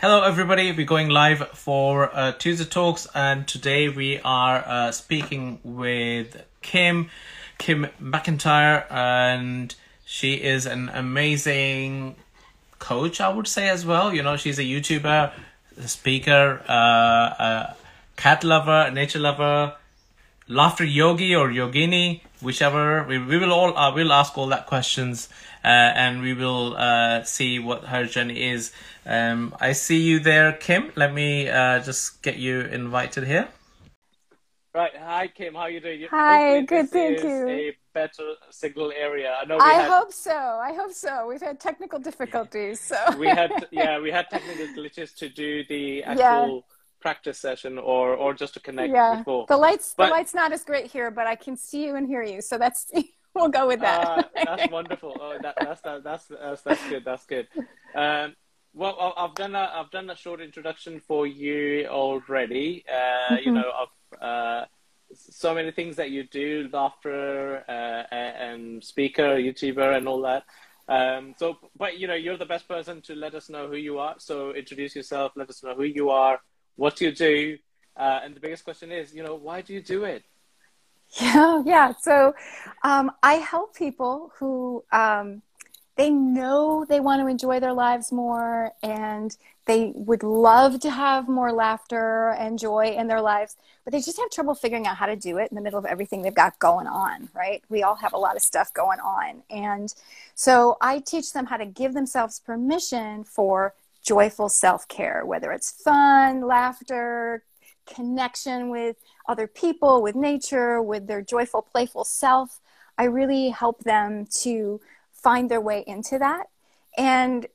Hello, everybody. We're going live for uh, Tuesday Talks, and today we are uh, speaking with Kim, Kim McIntyre, and she is an amazing coach, I would say as well. You know, she's a YouTuber, a speaker, uh, a cat lover, nature lover, laughter yogi or yogini, whichever. We, we will all uh, we'll ask all that questions, uh, and we will uh, see what her journey is. Um, I see you there, Kim. Let me uh, just get you invited here. Right. Hi, Kim. How are you doing? Hi. Good. Thank you. A better signal area. I know. I had, hope so. I hope so. We've had technical difficulties. So we had yeah we had technical glitches to do the actual. Yeah practice session or or just to connect yeah. before. The lights but, the lights not as great here, but I can see you and hear you. So that's we'll go with that. Uh, that's wonderful. Oh, that, that's, that, that's that's that's good. That's good. Um, well, I've done a I've done a short introduction for you already. Uh, mm-hmm. You know, of uh, so many things that you do, laughter uh, and speaker, YouTuber, and all that. Um, so, but you know, you're the best person to let us know who you are. So, introduce yourself. Let us know who you are, what do you do, uh, and the biggest question is, you know, why do you do it? Yeah, yeah. So, um, I help people who um, they know they want to enjoy their lives more and they would love to have more laughter and joy in their lives, but they just have trouble figuring out how to do it in the middle of everything they've got going on, right? We all have a lot of stuff going on. And so I teach them how to give themselves permission for joyful self care, whether it's fun, laughter, connection with other people, with nature, with their joyful, playful self. I really help them to find their way into that. And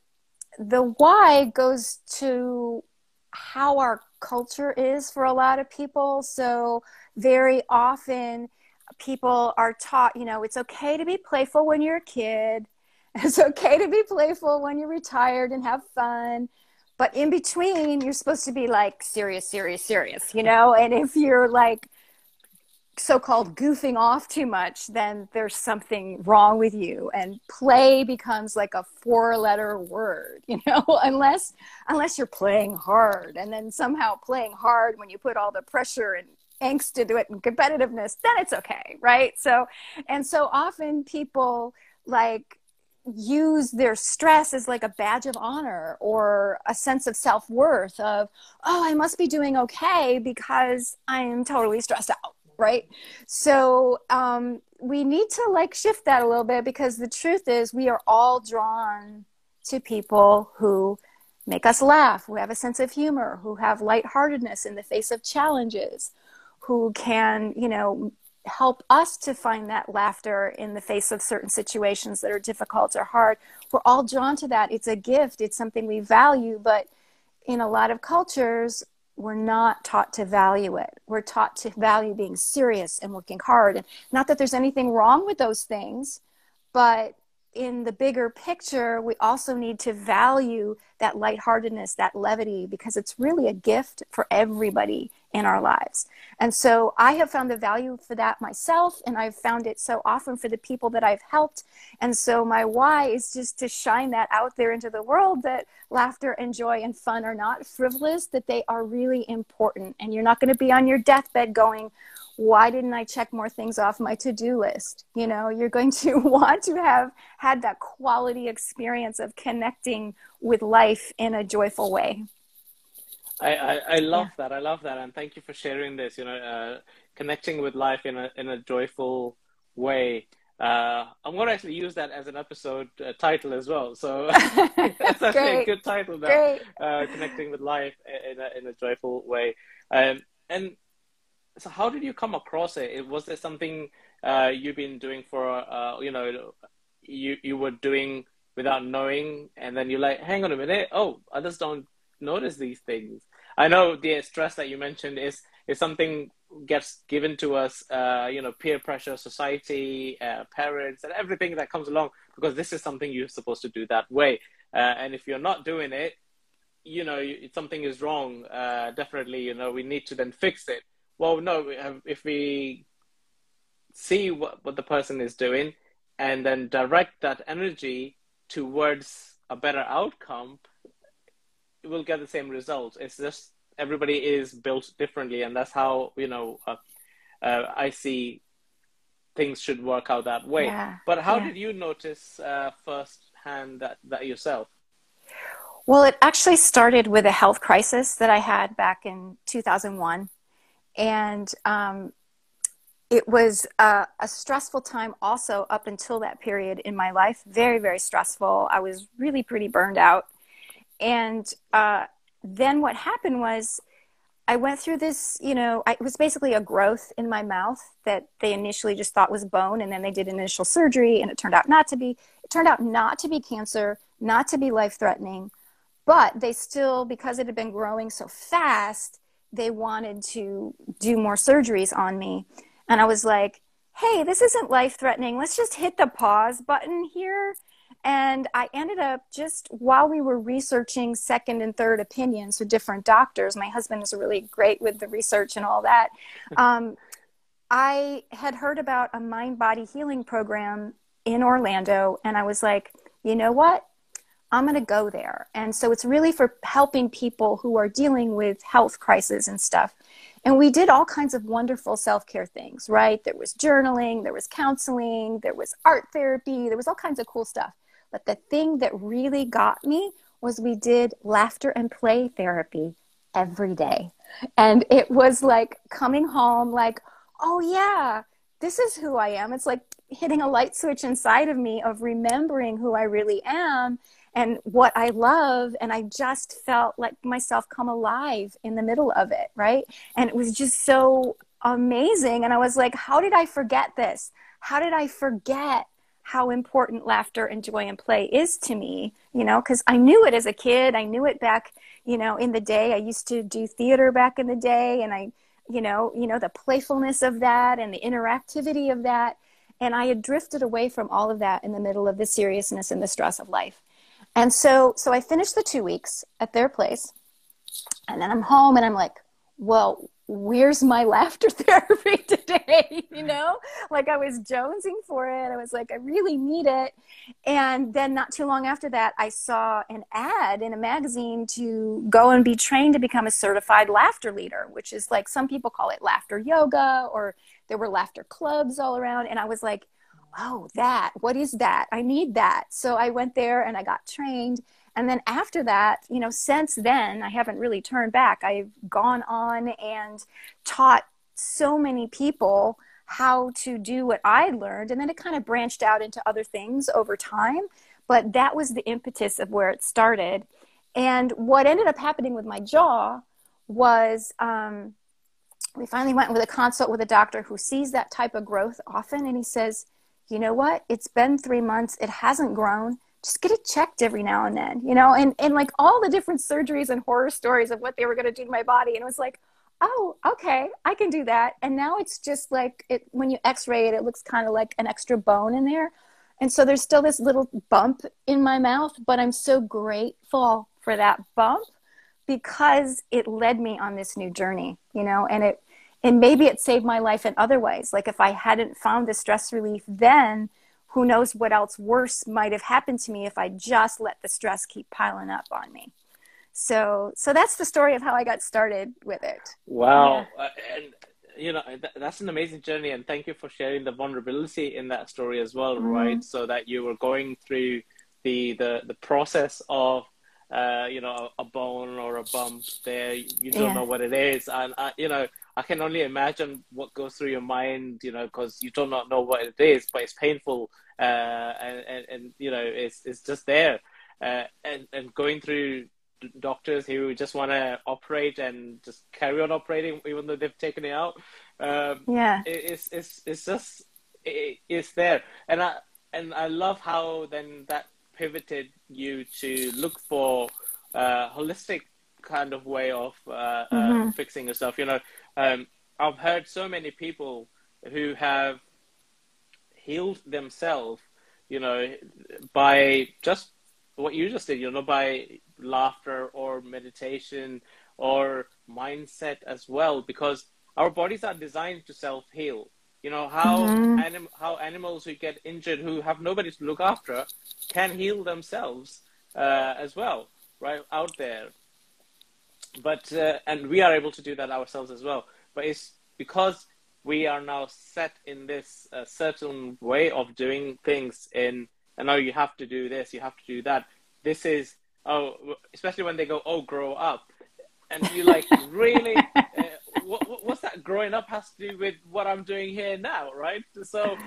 the why goes to how our culture is for a lot of people. So, very often, people are taught, you know, it's okay to be playful when you're a kid. It's okay to be playful when you're retired and have fun. But in between, you're supposed to be like serious, serious, serious, you know? And if you're like so-called goofing off too much then there's something wrong with you and play becomes like a four letter word you know unless unless you're playing hard and then somehow playing hard when you put all the pressure and angst into it and competitiveness then it's okay right so and so often people like use their stress as like a badge of honor or a sense of self-worth of oh i must be doing okay because i'm totally stressed out right? So um, we need to like shift that a little bit because the truth is we are all drawn to people who make us laugh, who have a sense of humor, who have lightheartedness in the face of challenges, who can, you know, help us to find that laughter in the face of certain situations that are difficult or hard. We're all drawn to that. It's a gift, it's something we value, but in a lot of cultures, we're not taught to value it. We're taught to value being serious and working hard. And not that there's anything wrong with those things, but in the bigger picture, we also need to value that lightheartedness, that levity, because it's really a gift for everybody in our lives. And so I have found the value for that myself, and I've found it so often for the people that I've helped. And so my why is just to shine that out there into the world that laughter and joy and fun are not frivolous, that they are really important. And you're not going to be on your deathbed going, why didn't I check more things off my to do list? You know, you're going to want to have had that quality experience of connecting with life in a joyful way. I, I, I love yeah. that. I love that. And thank you for sharing this, you know, uh, connecting with life in a, in a joyful way. Uh, I'm going to actually use that as an episode uh, title as well. So that's actually a good title now. Uh, connecting with life in a, in a joyful way. Um, and so how did you come across it? Was there something uh, you've been doing for, uh, you know, you, you were doing without knowing and then you're like, hang on a minute. Oh, others don't notice these things. I know the stress that you mentioned is is something gets given to us, uh, you know, peer pressure, society, uh, parents, and everything that comes along because this is something you're supposed to do that way. Uh, and if you're not doing it, you know, something is wrong. Uh, definitely, you know, we need to then fix it. Well, no, if we see what, what the person is doing and then direct that energy towards a better outcome, will get the same result. It's just everybody is built differently, and that's how you know uh, uh, I see things should work out that way. Yeah, but how yeah. did you notice uh, firsthand that that yourself? Well, it actually started with a health crisis that I had back in 2001. And um, it was a, a, stressful time also up until that period in my life. Very, very stressful. I was really pretty burned out. And uh, then what happened was I went through this, you know, I, it was basically a growth in my mouth that they initially just thought was bone. And then they did initial surgery and it turned out not to be. It turned out not to be cancer, not to be life threatening but they still, because it had been growing so fast, they wanted to do more surgeries on me. And I was like, hey, this isn't life threatening. Let's just hit the pause button here. And I ended up just while we were researching second and third opinions with different doctors, my husband is really great with the research and all that. Um, I had heard about a mind body healing program in Orlando, and I was like, you know what? I'm going to go there. And so it's really for helping people who are dealing with health crises and stuff. And we did all kinds of wonderful self care things, right? There was journaling, there was counseling, there was art therapy, there was all kinds of cool stuff. But the thing that really got me was we did laughter and play therapy every day. And it was like coming home, like, oh, yeah, this is who I am. It's like hitting a light switch inside of me of remembering who I really am and what I love. And I just felt like myself come alive in the middle of it, right? And it was just so amazing. And I was like, how did I forget this? How did I forget how important laughter and joy and play is to me? You know, because I knew it as a kid. I knew it back, you know, in the day. I used to do theater back in the day, and I, you know, you know, the playfulness of that and the interactivity of that. And I had drifted away from all of that in the middle of the seriousness and the stress of life. And so, so I finished the two weeks at their place, and then I'm home, and I'm like, well, where's my laughter therapy today? you know, like I was jonesing for it. I was like, I really need it. And then not too long after that, I saw an ad in a magazine to go and be trained to become a certified laughter leader, which is like some people call it laughter yoga, or there were laughter clubs all around. And I was like, oh, that, what is that? I need that. So I went there and I got trained. And then after that, you know, since then, I haven't really turned back. I've gone on and taught so many people how to do what I learned. And then it kind of branched out into other things over time. But that was the impetus of where it started. And what ended up happening with my jaw was um, we finally went with a consult with a doctor who sees that type of growth often. And he says, you know what? It's been three months. It hasn't grown. Just get it checked every now and then, you know, and, and like all the different surgeries and horror stories of what they were going to do to my body. And it was like, oh, okay, I can do that. And now it's just like it, when you x-ray it, it looks kind of like an extra bone in there. And so there's still this little bump in my mouth, but I'm so grateful for that bump because it led me on this new journey, you know, and it, and maybe it saved my life in other ways like if i hadn't found the stress relief then who knows what else worse might have happened to me if i just let the stress keep piling up on me so so that's the story of how i got started with it wow yeah. uh, and you know th- that's an amazing journey and thank you for sharing the vulnerability in that story as well mm-hmm. right so that you were going through the the the process of uh, you know, a bone or a bump there. You don't yeah. know what it is, and uh, you know, I can only imagine what goes through your mind, you know, because you do not know what it is, but it's painful, uh, and, and, and you know, it's it's just there, uh, and and going through doctors who just want to operate and just carry on operating even though they've taken it out. Um, yeah, it, it's it's it's just it, it's there, and I and I love how then that pivoted you to look for uh, holistic kind of way of uh, uh mm-hmm. uh, fixing yourself. You know, um, I've heard so many people who have healed themselves, you know, by just what you just did, you know, by laughter or meditation or mindset as well, because our bodies are designed to self heal. You know how mm-hmm. anim- how animals who get injured, who have nobody to look after, can heal themselves uh, as well, right out there. but uh, and we are able to do that ourselves as well. But it's because we are now set in this uh, certain way of doing things. In and now you have to do this, you have to do that. This is oh, especially when they go, oh, grow up, and you're like, really? Uh, what, what's that growing up has to do with what I'm doing here now, right? So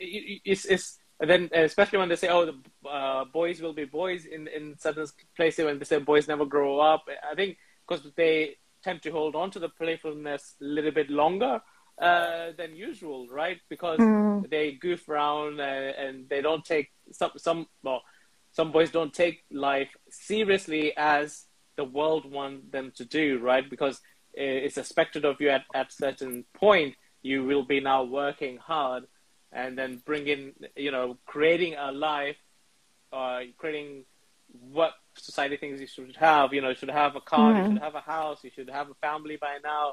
it's, it's then especially when they say, oh, the uh, boys will be boys in, in certain places when they say boys never grow up. I think because they tend to hold on to the playfulness a little bit longer uh, than usual, right? Because mm. they goof around uh, and they don't take some some well, some boys don't take life seriously as the world want them to do, right? Because it's expected of you at at certain point you will be now working hard and then bringing you know creating a life uh, creating what society thinks you should have you know you should have a car mm-hmm. you should have a house you should have a family by now uh,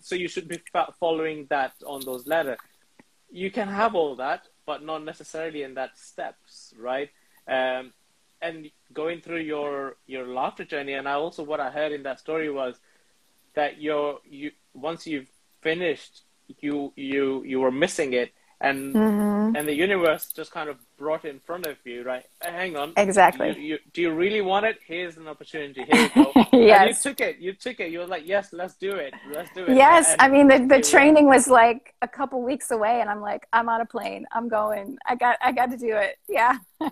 so you should be following that on those ladders you can have all that but not necessarily in that steps right? Um, and going through your your laughter journey and I also what I heard in that story was that you're you once you've finished you you you were missing it and mm-hmm. and the universe just kind of brought it in front of you right? Hang on. Exactly. You, you, do you really want it? Here's an opportunity. Here you go. Yes. You took it. You took it. You were like yes let's do it. Let's do it. Yes. And, i mean the, the training was like a couple weeks away and i'm like i'm on a plane. I'm going. I got i got to do it. Yeah.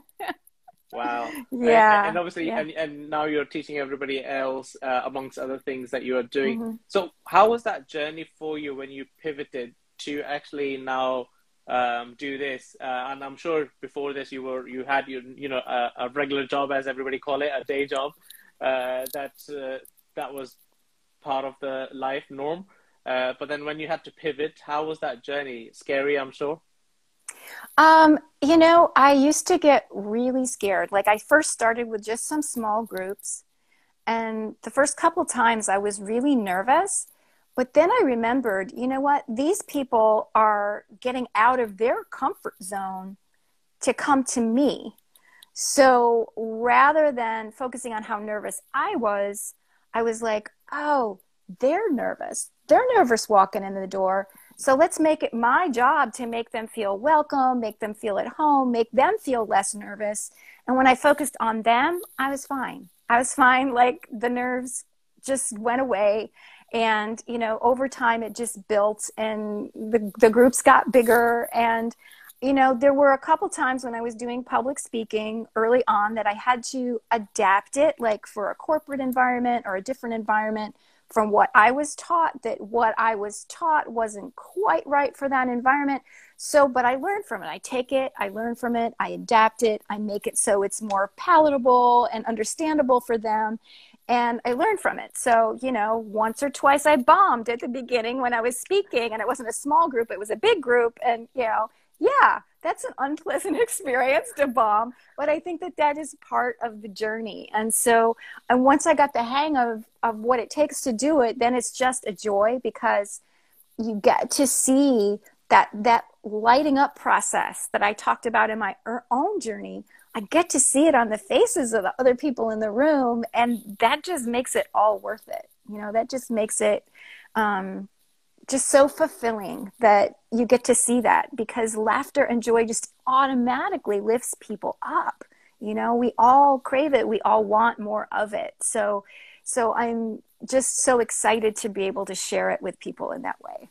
Wow. Yeah. And, and obviously, yeah. and, and now you're teaching everybody else, uh, amongst other things that you are doing. Mm-hmm. So, how was that journey for you when you pivoted to actually now um, do this? Uh, and I'm sure before this, you were you had your you know a, a regular job, as everybody call it, a day job. Uh, that uh, that was part of the life norm. Uh, but then when you had to pivot, how was that journey? Scary, I'm sure. Um, you know, I used to get really scared. Like I first started with just some small groups, and the first couple times I was really nervous. But then I remembered, you know what? These people are getting out of their comfort zone to come to me. So rather than focusing on how nervous I was, I was like, oh, they're nervous. They're nervous walking in the door. So let's make it my job to make them feel welcome, make them feel at home, make them feel less nervous. And when I focused on them, I was fine. I was fine. Like the nerves just went away. And, you know, over time it just built and the, the groups got bigger. And, you know, there were a couple times when I was doing public speaking early on that I had to adapt it, like for a corporate environment or a different environment from what I was taught that what I was taught wasn't quite right for that environment. So, but I learned from it. I take it, I learn from it, I adapt it, I make it so it's more palatable and understandable for them. And I learned from it. So, you know, once or twice I bombed at the beginning when I was speaking, and it wasn't a small group, it was a big group. And, you know, yeah, that's an unpleasant experience to bomb, but I think that that is part of the journey. And so, and once I got the hang of of what it takes to do it, then it's just a joy because you get to see that that lighting up process that I talked about in my er, own journey. I get to see it on the faces of the other people in the room, and that just makes it all worth it. You know, that just makes it um, just so fulfilling that you get to see that because laughter and joy just automatically lifts people up. You know we all crave it. We all want more of it. So so i'm just so excited to be able to share it with people in that way.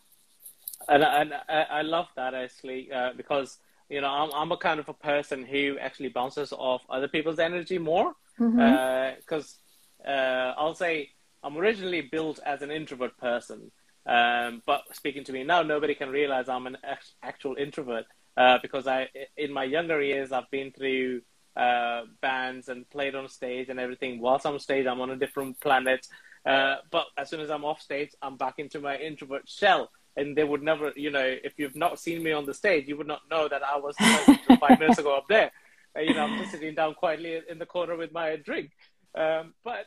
And, and i love that actually uh, because you know I'm, I'm a kind of a person who actually bounces off other people's energy more because mm-hmm. uh, uh, i'll say i'm originally built as an introvert person um, but speaking to me now, nobody can realize I'm an actual introvert uh, because I, in my younger years, I've been through uh, bands and played on stage and everything. Whilst I'm on stage, I'm on a different planet. Uh, but as soon as I'm off stage, I'm back into my introvert shell. And they would never, you know, if you've not seen me on the stage, you would not know that I was five minutes ago up there. Uh, you know, I'm just sitting down quietly in the corner with my drink. Um, but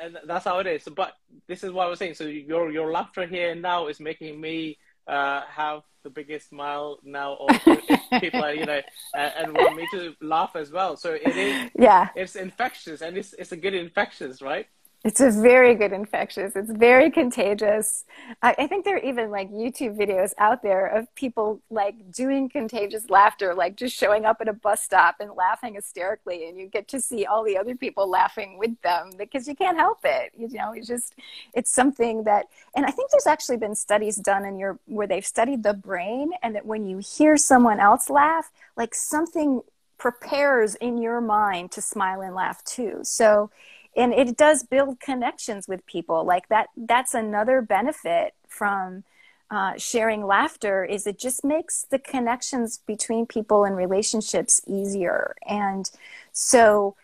and that's how it is. But this is what I was saying. So your your laughter here now is making me uh, have the biggest smile now. Also, people are, you know, and, and, want me to laugh as well. So it is. Yeah. It's infectious, and it's it's a good infectious, right? It's a very good infectious. It's very contagious. I, I, think there are even like YouTube videos out there of people like doing contagious laughter, like just showing up at a bus stop and laughing hysterically, and you get to see all the other people laughing with them because you can't help it. You know, it's just it's something that, and I think there's actually been studies done in your where they've studied the brain, and that when you hear someone else laugh, like something prepares in your mind to smile and laugh too. So and it does build connections with people like that that's another benefit from uh, sharing laughter is it just makes the connections between people and relationships easier. And so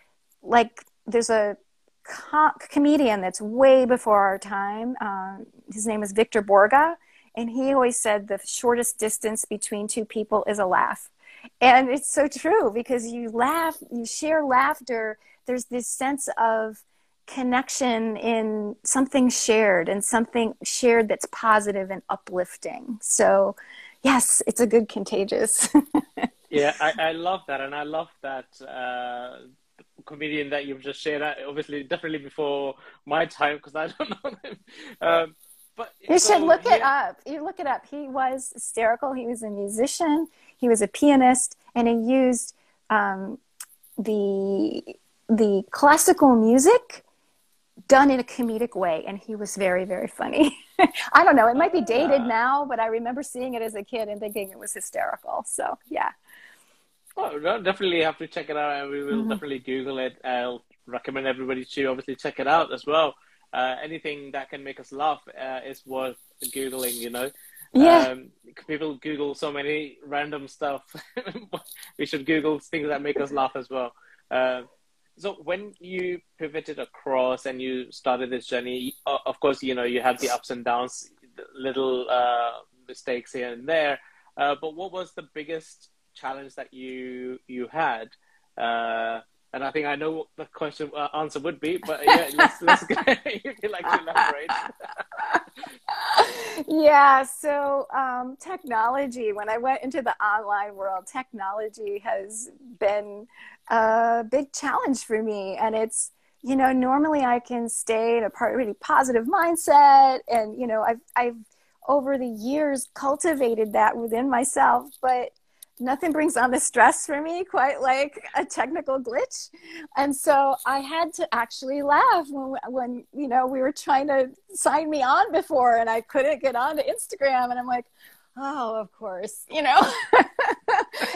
like there's a co- comedian that's way before our time uh, his name is Victor Borge and he always said the shortest distance between two people is a laugh. And it's so true because you laugh you share laughter there's this sense of connection in something shared and something shared that's positive and uplifting. So yes it's a good contagious. Yeah I, I love that and i love that uh, comedian that you've just shared. That obviously definitely before my time because i don't know him. Um, but you so, should look yeah. it up. You look it up. He was hysterical. He was a musician. He was a pianist and he used um, the the classical music done in a comedic way and he was very very funny i don't know it might be dated now but i remember seeing it as a kid and thinking it was hysterical so yeah oh definitely have to check it out and we will mm-hmm. definitely google it i'll recommend everybody to obviously check it out as well uh, anything that can make us laugh uh, is worth googling you know yeah. Um, people Google so many random stuff. we should Google things that make us laugh as well. So when you pivoted across and you started this journey, of course, you know you had the ups and downs, little uh, mistakes here and there. Uh, but what was the biggest challenge that you you had? Uh, and I think I know what the question uh, answer would be, but yeah, let's, let's go, if you'd like to elaborate. yeah, so um, technology, when I went into the online world, technology has been a big challenge for me. And it's, you know, normally I can stay in a pretty positive mindset. And, you know, I've, I've over the years cultivated that within myself, but nothing brings on the stress for me quite like a technical glitch. And so i had to actually laugh when, when you know we were trying to sign me on before and i couldn't get on to instagram. And i'm like oh of course you know.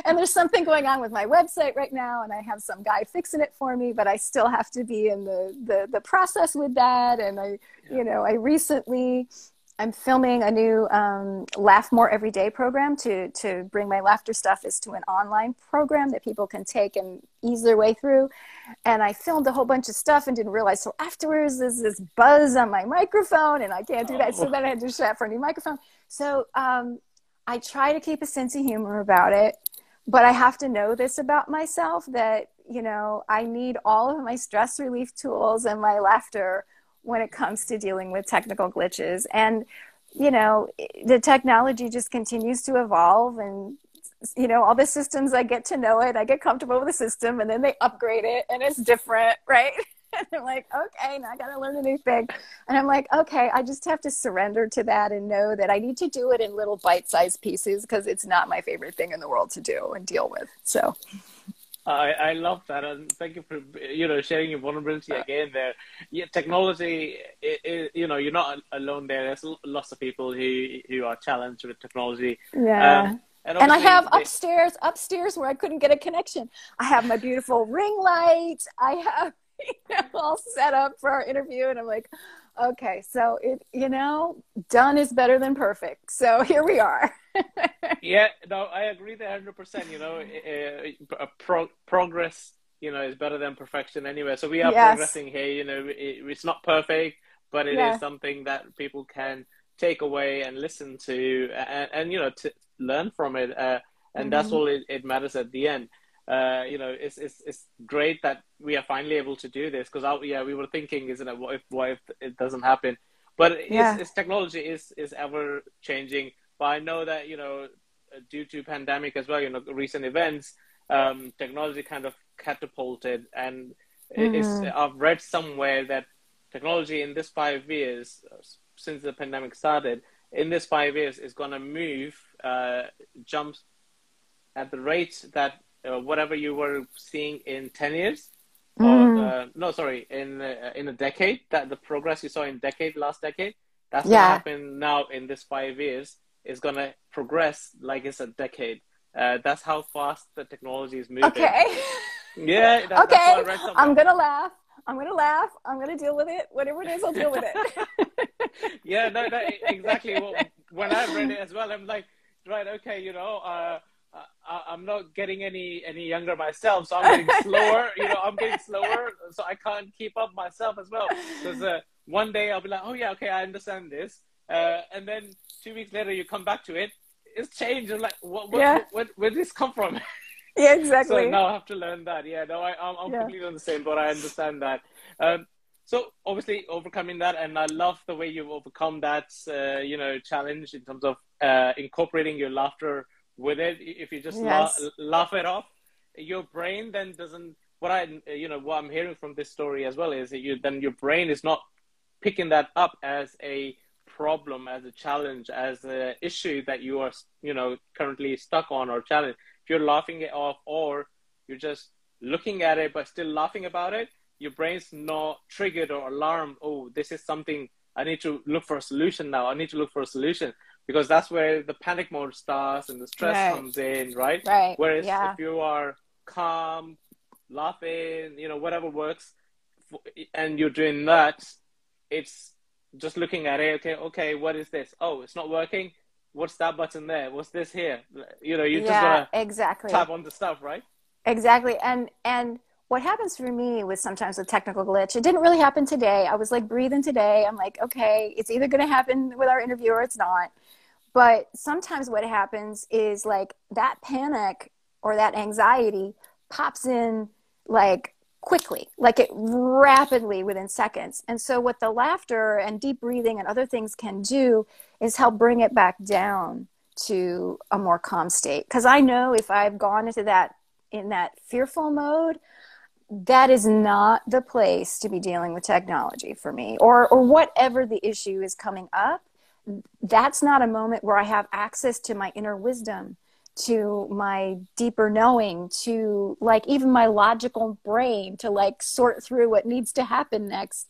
And there's something going on with my website right now and i have some guy fixing it for me but i still have to be in the the, the process with that. And i yeah. you know i recently I'm filming a new um, Laugh More Every Day program to, to bring my laughter stuff is to an online program that people can take and ease their way through. And I filmed a whole bunch of stuff and didn't realize till afterwards there's this buzz on my microphone and I can't do that. So then I had to shut for a new microphone. So um, I try to keep a sense of humor about it, but I have to know this about myself that, you know, I need all of my stress relief tools and my laughter when it comes to dealing with technical glitches. And, you know, the technology just continues to evolve and you know all the systems i get to know it i get comfortable with the system and then they upgrade it and it's different right? And i'm like okay now i gotta learn a new thing. And i'm like okay i just have to surrender to that and know that i need to do it in little bite-sized pieces because it's not my favorite thing in the world to do and deal with. So I, I love that, and thank you for you know sharing your vulnerability again. There, yeah, technology. It, it, you know, you're not alone there. There's lots of people who who are challenged with technology. Yeah. Um, and, and, I have they, upstairs, upstairs where I couldn't get a connection. I have my beautiful ring light. I have you know all set up for our interview, and I'm like, okay, so it you know, done is better than perfect. So here we are. yeah, no, I agree there hundred percent. You know, uh, pro- progress, you know, is better than perfection anyway. So we are yes. progressing here. You know, it, it's not perfect, but it yeah. is something that people can take away and listen to, and, and you know, to learn from it. Uh, and mm-hmm. that's all it, it, matters at the end. Uh, you know, it's, it's it's great that we are finally able to do this because yeah, we were thinking, isn't it? What if what if it doesn't happen? But yeah. it's, it's technology is is ever changing but I know that you know, due to pandemic as well, you know, recent events, um, technology kind of catapulted, and mm-hmm. I've read somewhere that technology in this five years, since the pandemic started, in this five years is going to move uh, jumps at the rate that uh, whatever you were seeing in 10 years mm. or uh, no sorry in uh, in a decade that the progress you saw in decade last decade that's yeah. going to happen now in this five years is going to progress like it's a decade. Uh, that's how fast the technology is moving. Okay. Yeah that, okay. i'm gonna laugh. I'm gonna laugh. I'm gonna deal with it. Whatever it is i'll deal with it. Yeah no, no exactly. Well, when i read it as well i'm like right okay you know uh, I, am not getting any any younger myself, so I'm getting slower. You know, I'm getting slower, so I can't keep up myself as well. Because uh, one day I'll be like, oh yeah, okay, I understand this, uh, and then two weeks later you come back to it, it's changed. I'm like, what, what, yeah. what, where did this come from? Yeah, exactly. so now I have to learn that. Yeah, no, I, I'm, I'm yeah. completely on the same boat. I understand that. Um, so obviously overcoming that, and I love the way you've overcome that, uh, you know, challenge in terms of uh, incorporating your laughter with it. If you just yes. la- laugh it off your brain then doesn't what i you know what i'm hearing from this story as well is that you then your brain is not picking that up as a problem as a challenge as an issue that you are you know currently stuck on or challenge if you're laughing it off or you're just looking at it but still laughing about it your brain's not triggered or alarmed. Oh this is something i need to look for a solution now. I need to look for a solution because that's where the panic mode starts and the stress right. comes in, right? Right. Whereas yeah. if you are calm, laughing, you know, whatever works, and you're doing that, it's just looking at it. Okay, okay, what is this? Oh, it's not working. What's that button there? What's this here? You know, you yeah, just gotta exactly tap on the stuff, right? Exactly, and and what happens for me with sometimes a technical glitch. It didn't really happen today. I was like breathing today. I'm like, okay, it's either going to happen with our interview or it's not. But sometimes what happens is like that panic or that anxiety pops in like quickly, like it rapidly within seconds. And so, what the laughter and deep breathing and other things can do is help bring it back down to a more calm state. Because I know if I've gone into that in that fearful mode, that is not the place to be dealing with technology for me, or or whatever the issue is coming up that's not a moment where I have access to my inner wisdom, to my deeper knowing, to like even my logical brain to like sort through what needs to happen next.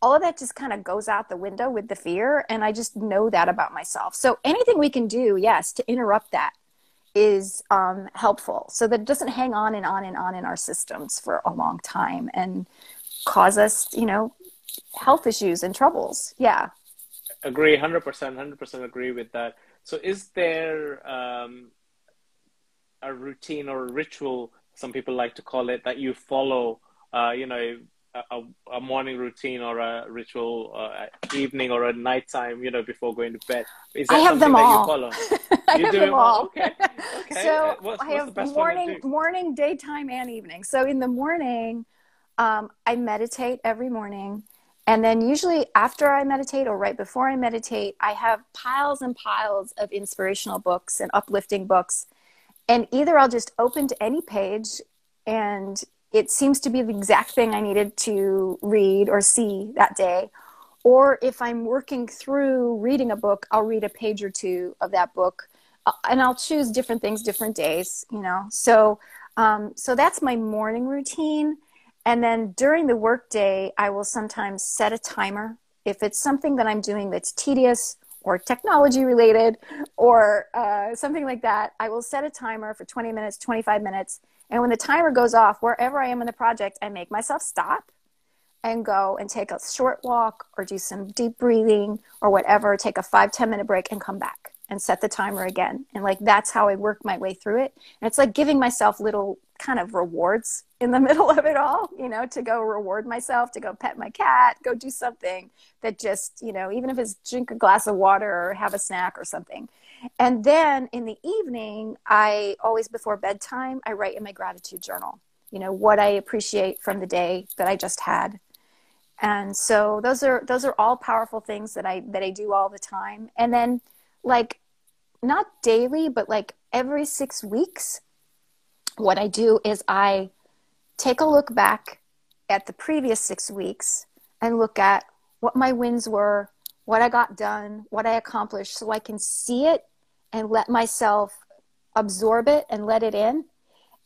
All of that just kind of goes out the window with the fear. And I just know that about myself. So anything we can do, yes, to interrupt that is um, helpful. So that it doesn't hang on and on and on in our systems for a long time and cause us, you know, health issues and troubles. Yeah. Agree 100% 100% agree with that. So is there um, a routine or a ritual some people like to call it that you follow uh, you know a, a, morning routine or a ritual uh, evening or a nighttime you know before going to bed. Is that I have them all. I have them all. okay. Okay. So uh, what's, I have morning morning daytime and evening. So in the morning um, I meditate every morning. And then, usually, after I meditate or right before I meditate, I have piles and piles of inspirational books and uplifting books. And either I'll just open to any page and it seems to be the exact thing I needed to read or see that day. Or if I'm working through reading a book, I'll read a page or two of that book. Uh, and I'll choose different things different days, you know. So, um, so that's my morning routine and then during the workday, I will sometimes set a timer. If it's something that I'm doing that's tedious or technology related or uh, something like that, I will set a timer for 20 minutes, 25 minutes. And when the timer goes off, wherever I am in the project, I make myself stop and go and take a short walk or do some deep breathing or whatever, take a five ten minute break and come back and set the timer again. And like that's how I work my way through it. And it's like giving myself little kind of rewards in the middle of it all, you know, to go reward myself, to go pet my cat, go do something that just, you know, even if it's drink a glass of water or have a snack or something. And then in the evening, I always before bedtime, I write in my gratitude journal, you know, what I appreciate from the day that I just had. And so those are those are all powerful things that I that I do all the time. And then like not daily, but like every 6 weeks, what I do is I take a look back at the previous six weeks and look at what my wins were, what I got done, what I accomplished, so I can see it and let myself absorb it and let it in.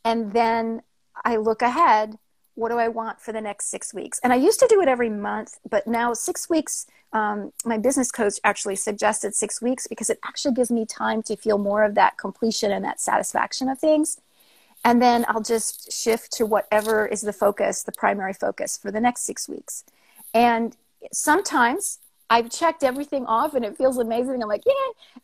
And then I look ahead. What do I want for the next six weeks? And I used to do it every month, but now six weeks, um, my business coach actually suggested six weeks because it actually gives me time to feel more of that completion and that satisfaction of things. And then I'll just shift to whatever is the focus, the primary focus for the next six weeks. And sometimes I've checked everything off and it feels amazing. I'm like, yeah.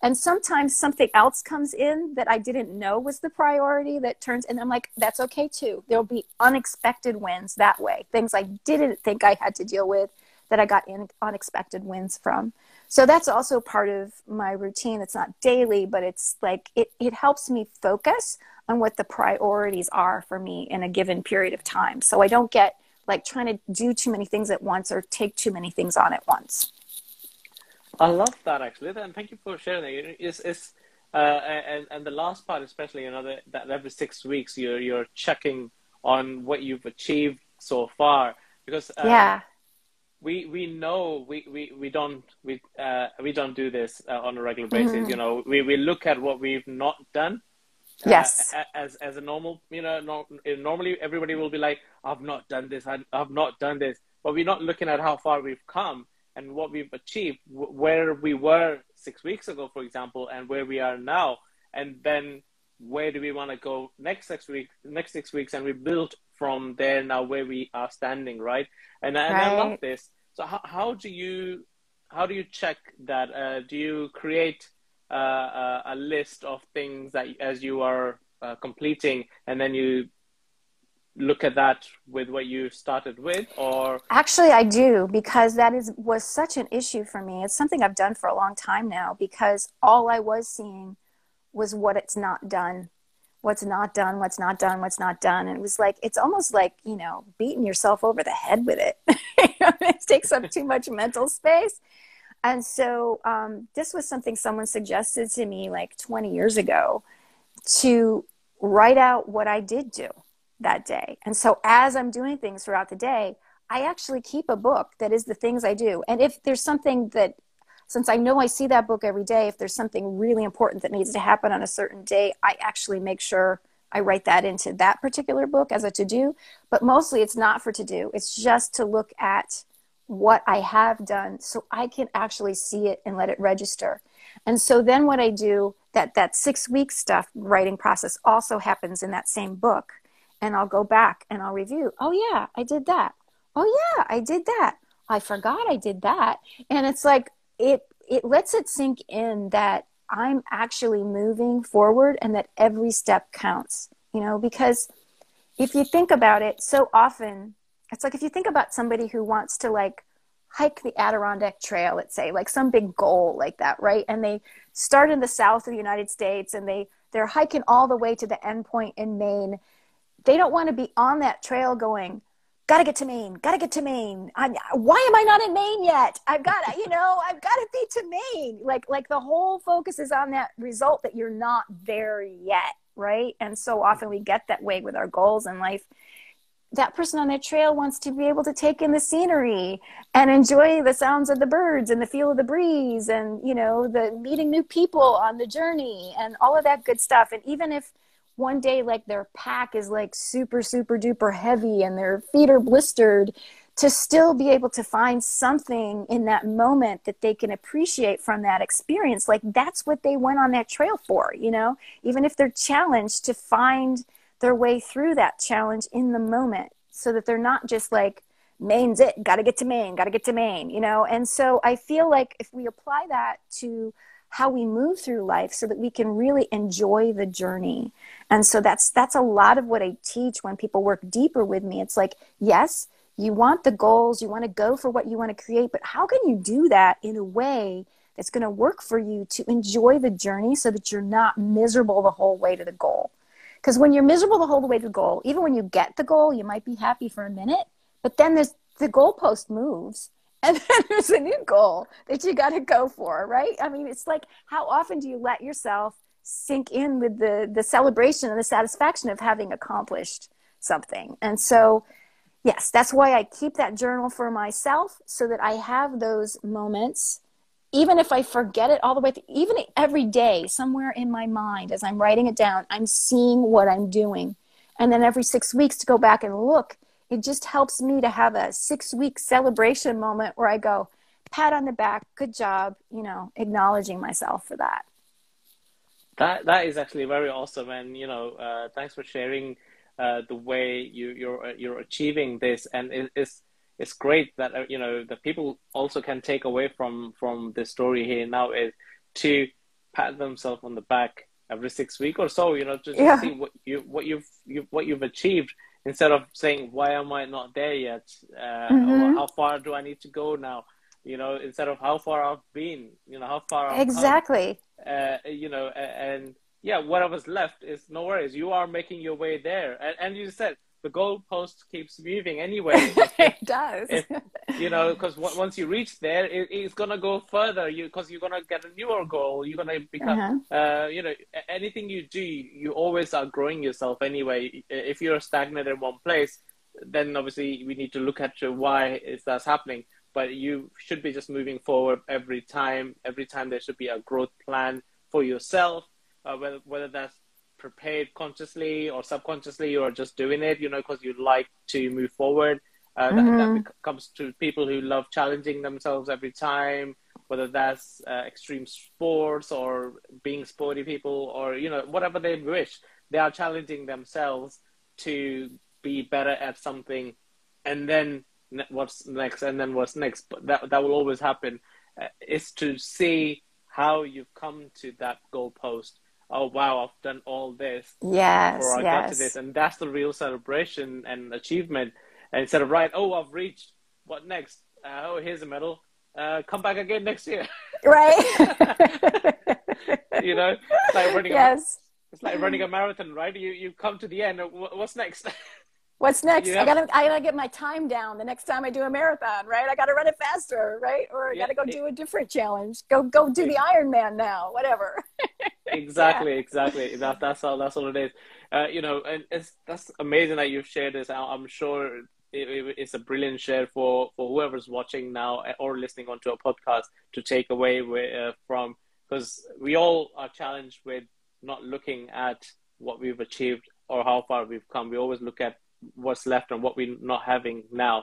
And sometimes something else comes in that I didn't know was the priority that turns, and I'm like, that's okay too. There'll be unexpected wins that way. Things I didn't think I had to deal with that I got in unexpected wins from. So that's also part of my routine. It's not daily, but it's like it, it helps me focus on what the priorities are for me in a given period of time. So I don't get like trying to do too many things at once or take too many things on at once. I love that actually, and thank you for sharing that. It's, it's uh, and and the last part, especially, you know, that, that every six weeks you're you're checking on what you've achieved so far because uh, yeah, we we know we we, we don't we uh, we don't do this uh, on a regular basis. Mm-hmm. You know, we we look at what we've not done. Uh, yes. as as a normal, you know, no, normally everybody will be like, "I've not done this. I, I've not done this," but we're not looking at how far we've come and what we've achieved, where we were six weeks ago, for example, and where we are now, and then where do we want to go next six weeks? Next six weeks, and we build from there now where we are standing, right? And, and right. I love this. So how how do you how do you check that? Uh, do you create uh, a, a, list of things that as you are uh, completing, and then you look at that with what you started with or? Actually i do because that is was such an issue for me. It's something i've done for a long time now because all i was seeing was what it's not done what's not done what's not done what's not done. And it was like it's almost like you know beating yourself over the head with it. It takes up too much mental space. And so um, this was something someone suggested to me like 20 years ago to write out what i did do that day. And so as I'm doing things throughout the day, I actually keep a book that is the things I do. And if there's something that, since I know I see that book every day, if there's something really important that needs to happen on a certain day, I actually make sure I write that into that particular book as a to do. But mostly it's not for to do, it's just to look at what I have done so I can actually see it and let it register. And so then what I do, that, that six week stuff writing process also happens in that same book and I'll go back and I'll review. Oh, yeah, I did that. Oh, yeah, I did that. I forgot I did that. And it's like, it, it lets it sink in that I'm actually moving forward and that every step counts, you know, because if you think about it so often, it's like if you think about somebody who wants to like hike the Adirondack Trail, let's say, like some big goal like that, right? And they start in the south of the United States and they they're hiking all the way to the end point in Maine they don't want to be on that trail going, gotta get to Maine, gotta get to Maine. I'm, why am I not in Maine yet? I've got to, you know, I've got to be to Maine. Like, like the whole focus is on that result that you're not there yet, right? And so often we get that way with our goals in life. That person on that trail wants to be able to take in the scenery and enjoy the sounds of the birds and the feel of the breeze and, you know, the meeting new people on the journey and all of that good stuff. And even if one day like their pack is like super super duper heavy and their feet are blistered to still be able to find something in that moment that they can appreciate from that experience like that's what they went on that trail for you know even if they're challenged to find their way through that challenge in the moment so that they're not just like Maine's it, got to get to Maine, got to get to Maine, you know? And so I feel like if we apply that to how we move through life so that we can really enjoy the journey. And so that's that's a lot of what i teach when people work deeper with me. It's like yes you want the goals you want to go for what you want to create but how can you do that in a way that's going to work for you to enjoy the journey so that you're not miserable the whole way to the goal? Because when you're miserable the whole way to the goal even when you get the goal you might be happy for a minute but then there's the goalpost moves and then there's a new goal that you got to go for right i mean it's like how often do you let yourself sink in with the the celebration and the satisfaction of having accomplished something and so Yes, that's why I keep that journal for myself so that I have those moments even if I forget it all the way through, even every day, somewhere in my mind, as I'm writing it down, I'm seeing what I'm doing. And then every six weeks to go back and look, it just helps me to have a six week celebration moment where I go, pat on the back, good job, you know, acknowledging myself for that. That that is actually very awesome, and you know, uh, thanks for sharing uh, the way you you're you're achieving this, and it, it's it's great that uh, you know the people also can take away from from the story here now is to pat themselves on the back every six weeks or so you know just yeah. see what you what you've you, what you've achieved instead of saying why am i not there yet? Uh, mm-hmm. how far do i need to go now? You know instead of how far i've been you know how far I've exactly. Uh, you know and yeah whatever's left is no worries. You are making your way there. And, and you said the goalpost keeps moving anyway. it does. If, you know, because once you reach there, it, it's gonna go further. You because you're gonna get a newer goal. You're gonna become. Uh-huh. Uh, you know, anything you do, you always are growing yourself anyway. If you're stagnant in one place, then obviously we need to look at why is that happening. But you should be just moving forward every time. Every time there should be a growth plan for yourself. Uh, whether whether that's prepared consciously or subconsciously or just doing it, you know, because you like to move forward. Uh, mm-hmm. that, that, comes to people who love challenging themselves every time, whether that's uh, extreme sports or being sporty people or, you know, whatever they wish. They are challenging themselves to be better at something and then what's next and then what's next. But that, that will always happen uh, is to see how you've come to that goalpost oh wow, I've done all this. Yes, before I yes. got to this, and that's the real celebration and achievement. And instead of right, oh, I've reached. What next? Uh, oh, here's a medal. Uh, come back again next year. Right. you know, it's like running. Yes. A, it's like running a marathon, right? You you come to the end. What's next? What's next? I gotta I gotta get my time down the next time I do a marathon, right? I gotta run it faster, right? Or I yeah, gotta go do a different challenge. Go go do the Ironman now, whatever. exactly, yeah. exactly. That that's all that's all it is. Uh, you know, and it's that's amazing that you've shared this. I'm sure it, it, it's a brilliant share for for whoever's watching now or listening onto a podcast to take away with, uh, from because we all are challenged with not looking at what we've achieved or how far we've come. We always look at what's left and what we're not having now.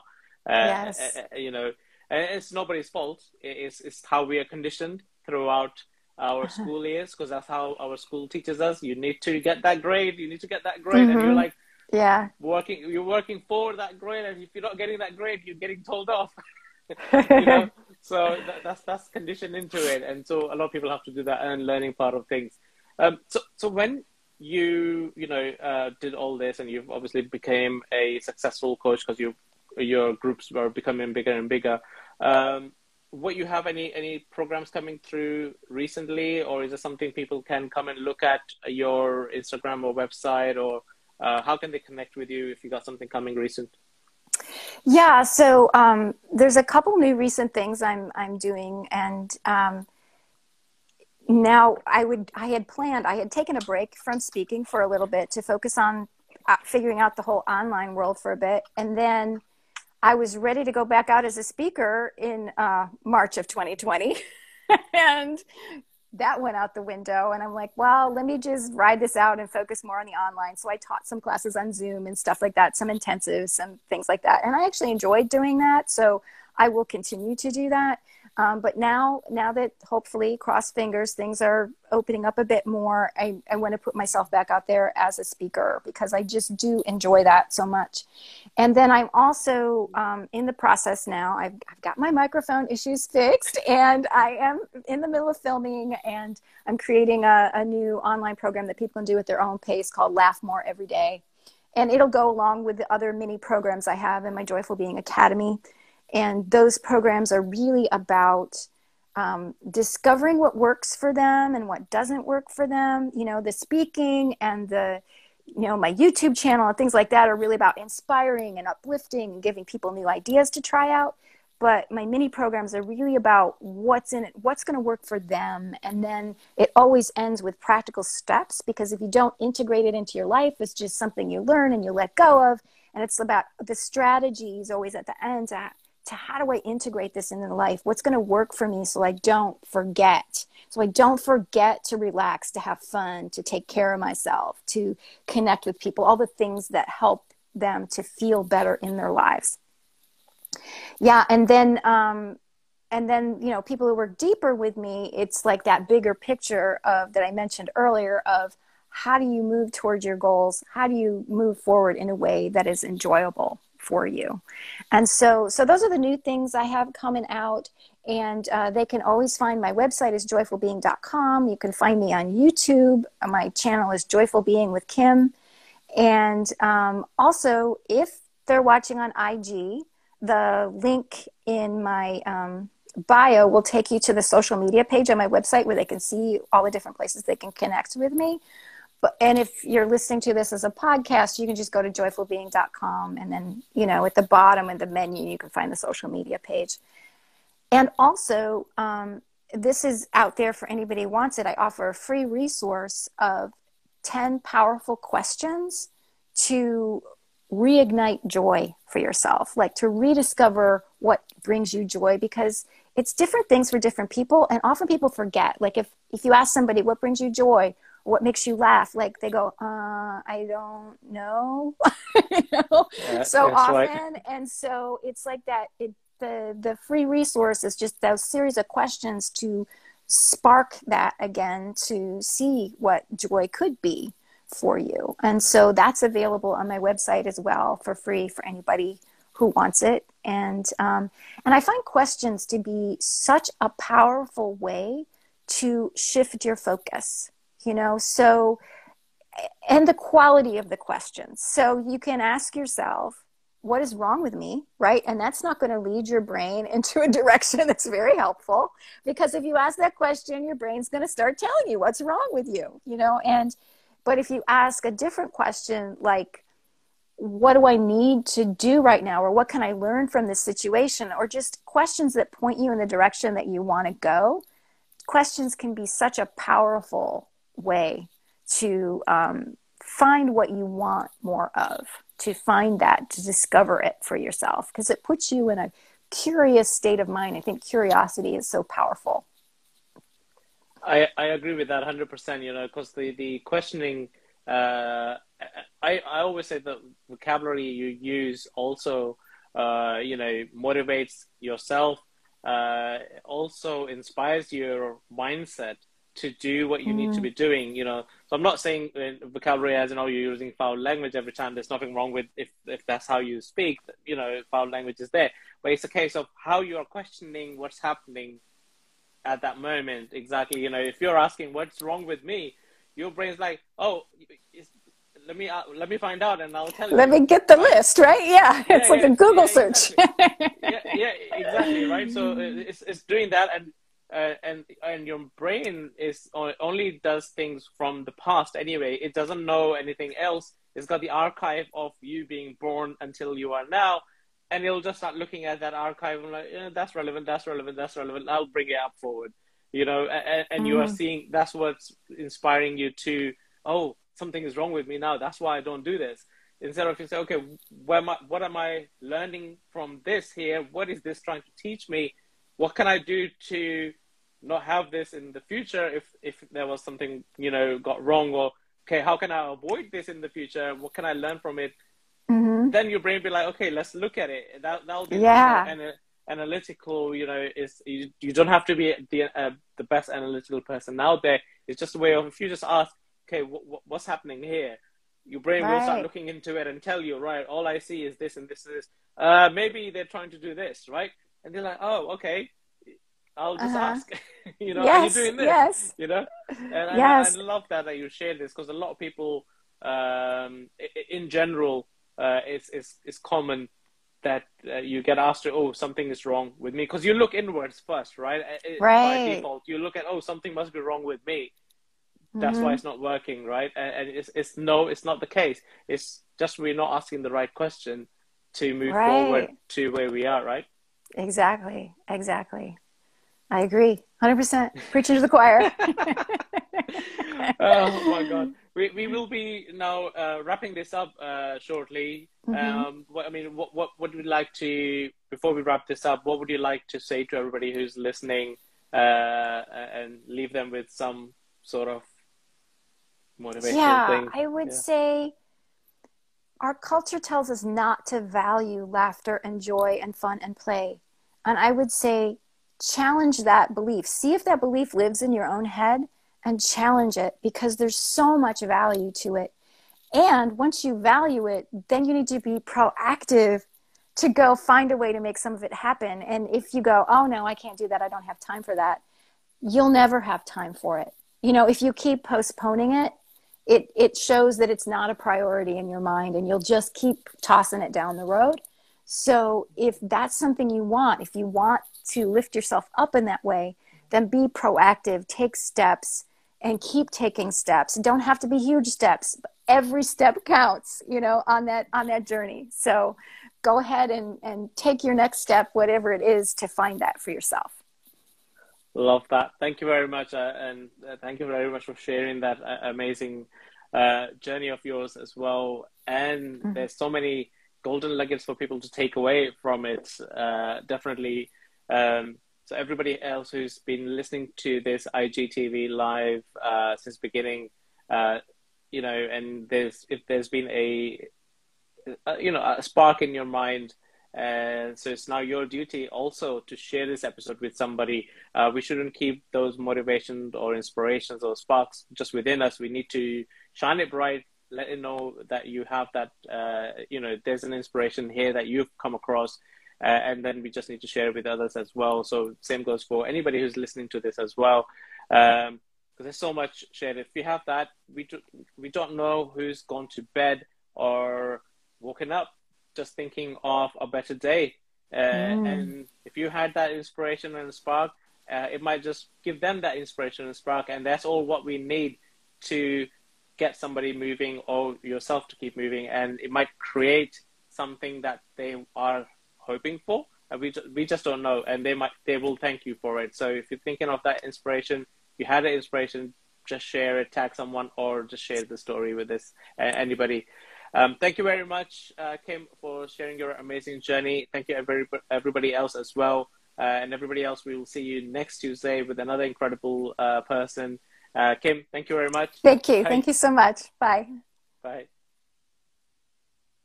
Uh, yes. Uh, you know, it's nobody's fault. It's, it's how we are conditioned throughout our school is because that's how our school teaches us. You need to get that grade. You need to get that grade, mm-hmm. and you're mm-hmm. like, yeah, working. You're working for that grade, and if you're not getting that grade, you're getting told off. you know, so that, that's that's conditioned into it, and so a lot of people have to do that and learning part of things. Um, so so when you you know uh, did all this and you've obviously became a successful coach because you your groups were becoming bigger and bigger um, what you have any any programs coming through recently or is it something people can come and look at your instagram or website or uh, how can they connect with you if you got something coming recent? Yeah so um, there's a couple new recent things i'm i'm doing and um, now I would I had planned I had taken a break from speaking for a little bit to focus on uh, figuring out the whole online world for a bit and then I was ready to go back out as a speaker in uh, March of 2020 and that went out the window and I'm like well let me just ride this out and focus more on the online. So I taught some classes on Zoom and stuff like that some intensives some things like that. And I actually enjoyed doing that so I will continue to do that um, but now, now that hopefully, cross fingers, things are opening up a bit more, I, I want to put myself back out there as a speaker because I just do enjoy that so much. And then I'm also um, in the process now. I've, I've got my microphone issues fixed, and I am in the middle of filming, and I'm creating a, a new online program that people can do at their own pace called Laugh More Every Day. And it'll go along with the other mini programs I have in my Joyful Being Academy and those programs are really about um, discovering what works for them and what doesn't work for them. You know, the speaking and the, you know, my YouTube channel and things like that are really about inspiring and uplifting and giving people new ideas to try out. But my mini programs are really about what's in it, what's going to work for them. And then it always ends with practical steps because if you don't integrate it into your life, it's just something you learn and you let go of and it's about the strategies always at the end to, to how do I integrate this into life? What's going to work for me so I don't forget? So I don't forget to relax, to have fun, to take care of myself, to connect with people, all the things that help them to feel better in their lives. Yeah, and then um, and then you know people who work deeper with me, it's like that bigger picture of that I mentioned earlier of how do you move towards your goals? How do you move forward in a way that is enjoyable for you? And so, so those are the new things I have coming out. And uh, they can always find my website is joyfulbeing.com. You can find me on YouTube. My channel is Joyful Being with Kim. And um, also, if they're watching on IG, the link in my um, bio will take you to the social media page on my website where they can see all the different places they can connect with me. But, and if you're listening to this as a podcast, you can just go to joyfulbeing.com and then, you know, at the bottom of the menu, you can find the social media page. And also, um, this is out there for anybody who wants it. I offer a free resource of 10 powerful questions to reignite joy for yourself, like to rediscover what brings you joy because it's different things for different people. And often people forget. Like if, if you ask somebody, what brings you joy? What makes you laugh? Like they go uh i don't know. You know? Yeah, so often like... and so it's like that it the the free resource is just those series of questions to spark that again to see what joy could be for you. And so that's available on my website as well for free for anybody who wants it. And um, and i find questions to be such a powerful way to shift your focus you know? So and the quality of the questions. So you can ask yourself what is wrong with me right? And that's not going to lead your brain into a direction that's very helpful because if you ask that question your brain's going to start telling you what's wrong with you you know? And but if you ask a different question like what do i need to do right now or what can i learn from this situation or just questions that point you in the direction that you want to go questions can be such a powerful way to um, find what you want more of, to find that, to discover it for yourself, because it puts you in a curious state of mind. I think curiosity is so powerful. I, I agree with that 100%, you know, because the, the questioning, uh, I, I always say the vocabulary you use also, uh, you know, motivates yourself, uh, also inspires your mindset to do what you mm. need to mm. be doing. You know, so I'm not saying vocabulary as you know you're using foul language every time. There's nothing wrong with if if that's how you speak. You know, foul language is there, but it's a case of how you are questioning what's happening at that moment. Exactly. You know, if you're asking what's wrong with me, your brain's like, oh. let me uh, let me find out and I'll tell you. Let me get the right? list, right? Yeah, it's yeah, like a Google yeah, search. Exactly. yeah, yeah, exactly, right. So uh, it's it's doing that, and uh, and and your brain is only does things from the past anyway. It doesn't know anything else. It's got the archive of you being born until you are now, and it'll just start looking at that archive and like, yeah, that's relevant, that's relevant, that's relevant. I'll bring it up forward, you know. And, and mm. you are mm-hmm. seeing that's what's inspiring you to oh something is wrong with me now. That's why I don't do this. Instead of you say, okay, where am I, what am I learning from this here? What is this trying to teach me? What can I do to not have this in the future if if there was something you know got wrong or okay how can I avoid this in the future? What can I learn from it? Mm-hmm. then your brain be like okay let's look at it. That that'll be yeah. an, analytical you know is you, you don't have to be the uh, the best analytical person out there. It's just a way of if you just ask okay what's happening here? Your brain right. will start looking into it and tell you right all I see is this and this is this. Uh, maybe they're trying to do this right and they're like, oh, okay, I'll just uh-huh. ask. you know, yes, are you doing this? Yes. You know, and, yes. I, I, love that that you share this because a lot of people, um, in general, uh, it's it's it's common that uh, you get asked, oh, something is wrong with me, because you look inwards first, right? Right. By default, you look at, oh, something must be wrong with me. That's mm-hmm. why it's not working, right? And, and, it's it's no, it's not the case. It's just we're not asking the right question to move right. forward to where we are, right? Exactly. Exactly. I agree. 100%. Preaching to the choir. oh my God. we, we will be now uh, wrapping this up uh, shortly. Mm-hmm. Um, what, I mean, what, what would you like to, before we wrap this up, what would you like to say to everybody who's listening uh, and leave them with some sort of motivation yeah, thing? I would yeah. say our culture tells us not to value laughter and joy and fun and play. And I would say challenge that belief. See if that belief lives in your own head and challenge it because there's so much value to it. And once you value it, then you need to be proactive to go find a way to make some of it happen. And if you go, oh no, I can't do that, I don't have time for that, you'll never have time for it. You know, if you keep postponing it, it, it shows that it's not a priority in your mind and you'll just keep tossing it down the road. So if that's something you want, if you want to lift yourself up in that way, then be proactive, take steps, and keep taking steps. Don't have to be huge steps. But every step counts, you know, on that on that journey. So go ahead and, and take your next step, whatever it is, to find that for yourself. Love that. Thank you very much, uh, and uh, thank you very much for sharing that uh, amazing uh, journey of yours as well. And mm-hmm. there's so many golden nuggets for people to take away from it. Uh, definitely. Um, so everybody else who's been listening to this IGTV live uh, since beginning, uh, you know, and there's if there's been a, a you know a spark in your mind, and so it's now your duty also to share this episode with somebody. Uh, we shouldn't keep those motivations or inspirations or sparks just within us. We need to shine it bright, let it know that you have that. Uh, you know, there's an inspiration here that you've come across uh, and then we just need to share it with others as well. So same goes for anybody who's listening to this as well, because um, there's so much shared. If you have that, we do, we don't know who's gone to bed or woken up just thinking of a better day. Uh, mm. And if you had that inspiration and spark, uh, it might just give them that inspiration and spark, and that's all what we need to get somebody moving or yourself to keep moving, and it might create something that they are hoping for. And we we just don't know, and they might they will thank you for it. So if you're thinking of that inspiration, you had an inspiration, just share it, tag someone, or just share the story with this uh, anybody. Um, thank you very much, uh, Kim, for sharing your amazing journey. Thank you, every, everybody else as well. Uh, and everybody else, we will see you next Tuesday with another incredible uh, person. Uh, Kim, thank you very much. Thank you. Bye. Thank you so much. Bye. Bye.